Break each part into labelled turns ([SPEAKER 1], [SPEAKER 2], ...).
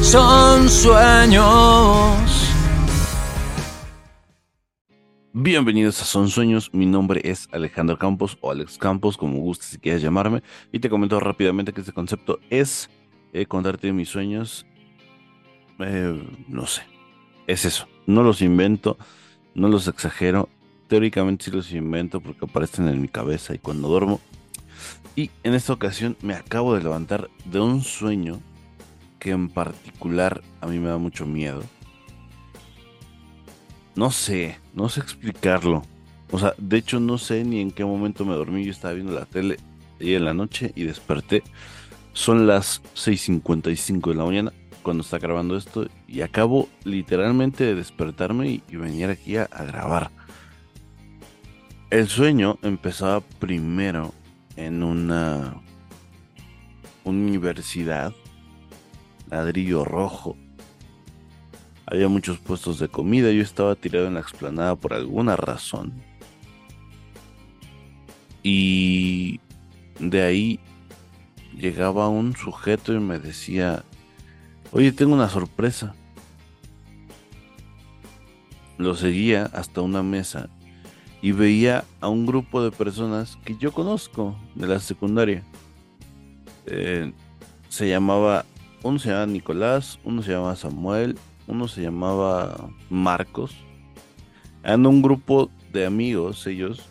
[SPEAKER 1] son sueños.
[SPEAKER 2] Bienvenidos a Son Sueños, mi nombre es Alejandro Campos o Alex Campos, como gustes si quieras llamarme, y te comento rápidamente que este concepto es eh, contarte mis sueños, eh, no sé, es eso, no los invento, no los exagero, teóricamente sí los invento porque aparecen en mi cabeza y cuando duermo, y en esta ocasión me acabo de levantar de un sueño que en particular a mí me da mucho miedo no sé, no sé explicarlo. O sea, de hecho no sé ni en qué momento me dormí. Yo estaba viendo la tele y en la noche y desperté. Son las 6.55 de la mañana cuando está grabando esto y acabo literalmente de despertarme y, venir aquí a, a grabar. El sueño empezaba primero en una universidad, ladrillo rojo, había muchos puestos de comida, yo estaba tirado en la explanada por alguna razón. Y de ahí llegaba un sujeto y me decía, oye, tengo una sorpresa. Lo seguía hasta una mesa y veía a un grupo de personas que yo conozco de la secundaria. Eh, se llamaba, uno se llamaba Nicolás, uno se llamaba Samuel uno se llamaba Marcos. Eran un grupo de amigos, ellos,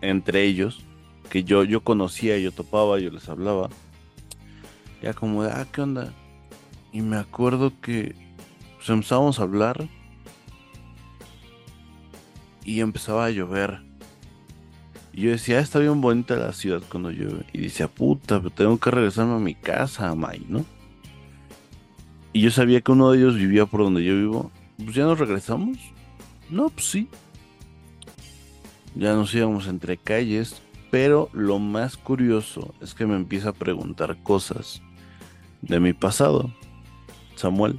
[SPEAKER 2] entre ellos, que yo, yo conocía, yo topaba, yo les hablaba. Ya como ah, ¿qué onda? Y me acuerdo que pues, empezamos a hablar y empezaba a llover. Y yo decía, ah, está bien bonita la ciudad cuando llueve. Y decía, puta, pero tengo que regresarme a mi casa, May, ¿no? y yo sabía que uno de ellos vivía por donde yo vivo, pues ya nos regresamos. No, pues sí. Ya nos íbamos entre calles, pero lo más curioso es que me empieza a preguntar cosas de mi pasado, Samuel.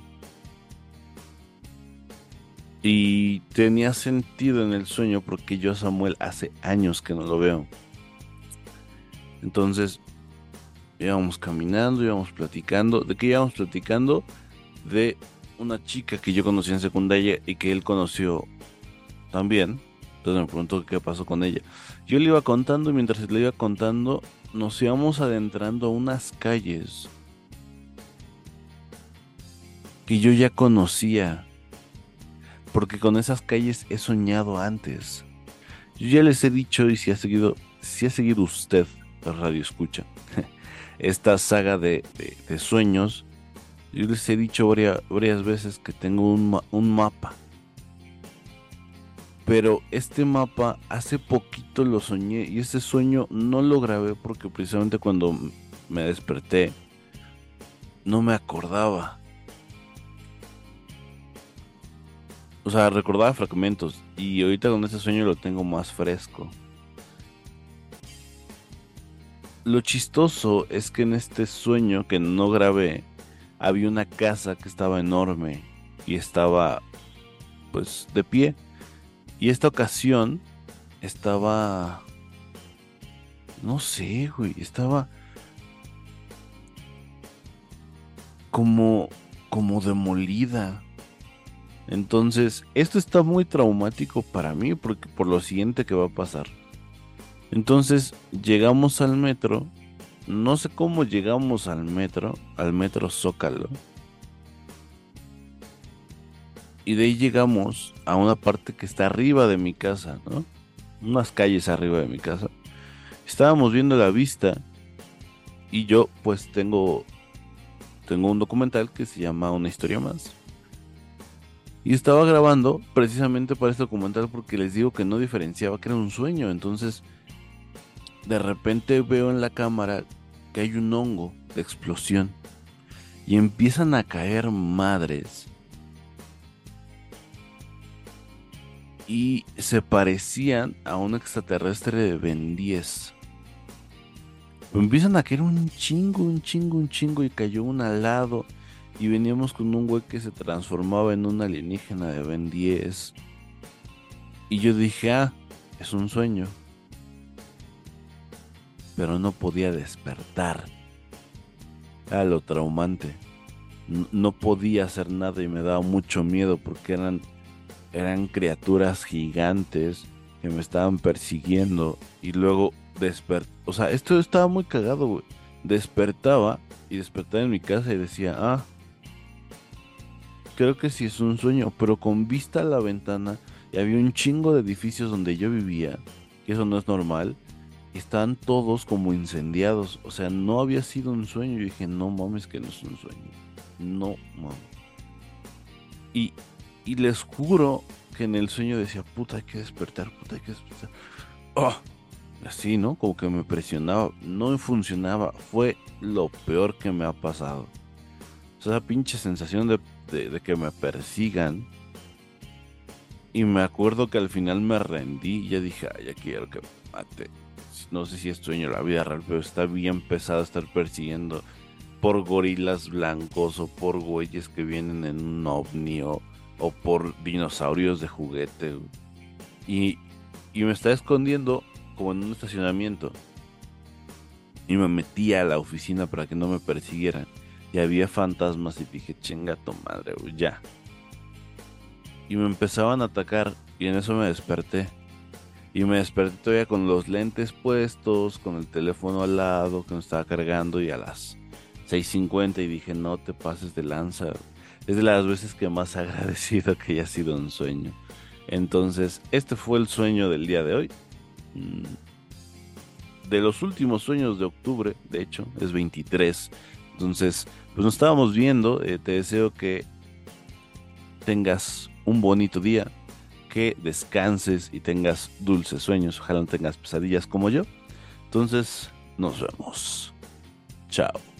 [SPEAKER 2] Y tenía sentido en el sueño porque yo a Samuel hace años que no lo veo. Entonces, íbamos caminando, íbamos platicando. ¿De qué íbamos platicando? de una chica que yo conocí en secundaria y que él conoció también. Entonces me preguntó qué pasó con ella. Yo le iba contando y mientras le iba contando nos íbamos adentrando a unas calles que yo ya conocía. Porque con esas calles he soñado antes. Yo ya les he dicho y si ha seguido, si ha seguido usted, radio escucha, esta saga de, de sueños, yo les he dicho varias, veces que tengo un, un mapa. Pero este mapa hace poquito lo soñé y este sueño no lo grabé porque precisamente cuando me desperté no me acordaba. O sea, recordaba fragmentos y ahorita con este sueño lo tengo más fresco. Lo chistoso es que en este sueño que no grabé, había una casa que estaba enorme y estaba pues de pie. Y esta ocasión estaba... No sé, güey, estaba como como demolida. Entonces, esto está muy traumático para mí porque por lo siguiente que va a pasar. Entonces, llegamos al metro no sé cómo llegamos al metro, al metro Zócalo. Y de ahí llegamos a una parte que está arriba de mi casa, ¿no? Unas calles arriba de mi casa. Estábamos viendo la vista y yo pues tengo tengo un documental que se llama Una historia más. Y estaba grabando precisamente para este documental porque les digo que no diferenciaba que era un sueño, entonces de repente veo en la cámara que hay un hongo de explosión y empiezan a caer madres. Y se parecían a un extraterrestre de Ben 10. Empiezan a caer un chingo, un chingo, un chingo y cayó un al lado. Y veníamos con un güey que se transformaba en un alienígena de Ben 10. Y yo dije, ah, es un sueño pero no podía despertar. Era lo traumante. no podía hacer nada y me daba mucho miedo porque eran, eran criaturas gigantes que me estaban persiguiendo y luego despertó. O sea, esto estaba muy cagado, güey. Despertaba y despertaba en mi casa y decía, ah, creo que sí es un sueño, pero con vista a la ventana y había un chingo de edificios donde yo vivía, que eso no es normal, estaban todos como incendiados. O sea, no había sido un sueño. Yo dije, no mames, que no es un sueño. No mames. Y, y les juro que en el sueño decía, puta, hay que despertar, puta, hay que despertar. Oh, así, ¿no? Como que me presionaba. No funcionaba. Fue lo peor que me ha pasado. O esa pinche sensación de, de que me persigan y me acuerdo que al final me rendí ya dije, ay, ya quiero que me mate. No sé si es sueño la vida real, pero está bien pesado estar persiguiendo por gorilas blancos o por güeyes que vienen en un ovni o, por dinosaurios de juguete. Y, y me está escondiendo como en un estacionamiento. Y me metí a la oficina para que no me persiguieran. Y había fantasmas y dije, chinga tu madre, ya y me empezaban a atacar y en eso me desperté. Y me desperté todavía con los lentes puestos, con el teléfono al lado que me estaba cargando y a las 6.50 y dije no te pases de lanza. Es de las veces que más agradecido que haya sido un sueño. Entonces, este fue el sueño del día de hoy. Mm. De los últimos sueños de octubre, de hecho, es 23. Entonces, pues nos estábamos viendo. Eh, te deseo que tengas un bonito día, que descanses y tengas dulces sueños. Ojalá no tengas pesadillas como yo. Entonces, nos vemos. Chao.